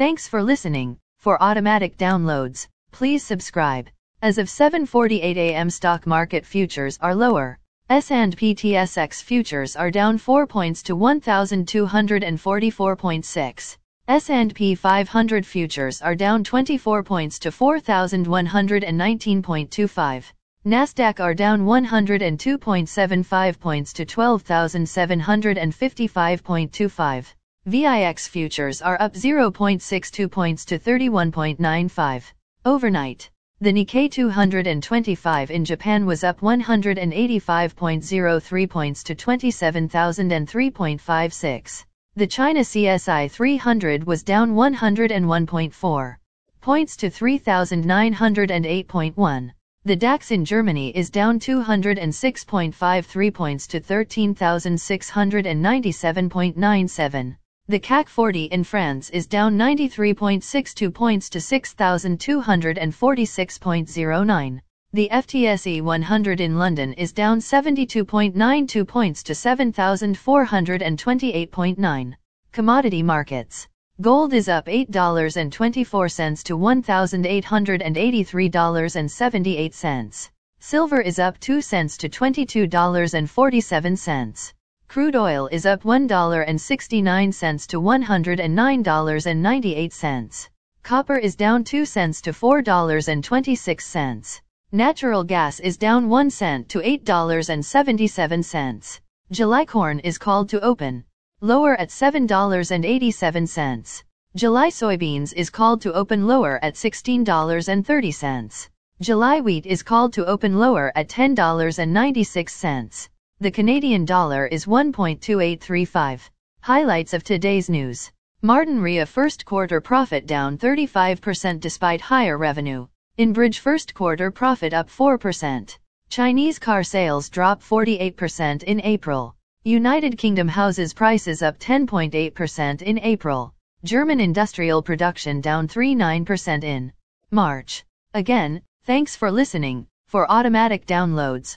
Thanks for listening. For automatic downloads, please subscribe. As of 7:48 a.m. stock market futures are lower. S&P TSX futures are down 4 points to 1244.6. S&P 500 futures are down 24 points to 4119.25. Nasdaq are down 102.75 points to 12,755.25. VIX futures are up 0.62 points to 31.95. Overnight, the Nikkei 225 in Japan was up 185.03 points to 27,003.56. The China CSI 300 was down 101.4 points to 3,908.1. The DAX in Germany is down 206.53 points to 13,697.97. The CAC 40 in France is down 93.62 points to 6,246.09. The FTSE 100 in London is down 72.92 points to 7,428.9. Commodity markets. Gold is up $8.24 to $1,883.78. Silver is up 2 cents to $22.47. Crude oil is up $1.69 to $109.98. Copper is down 2 cents to $4.26. Natural gas is down 1 cent to $8.77. July corn is called to open lower at $7.87. July soybeans is called to open lower at $16.30. July wheat is called to open lower at $10.96. The Canadian dollar is 1.2835. Highlights of today's news. Martin Martinrea first quarter profit down 35% despite higher revenue. Enbridge first quarter profit up 4%. Chinese car sales drop 48% in April. United Kingdom houses prices up 10.8% in April. German industrial production down 39% in March. Again, thanks for listening. For automatic downloads,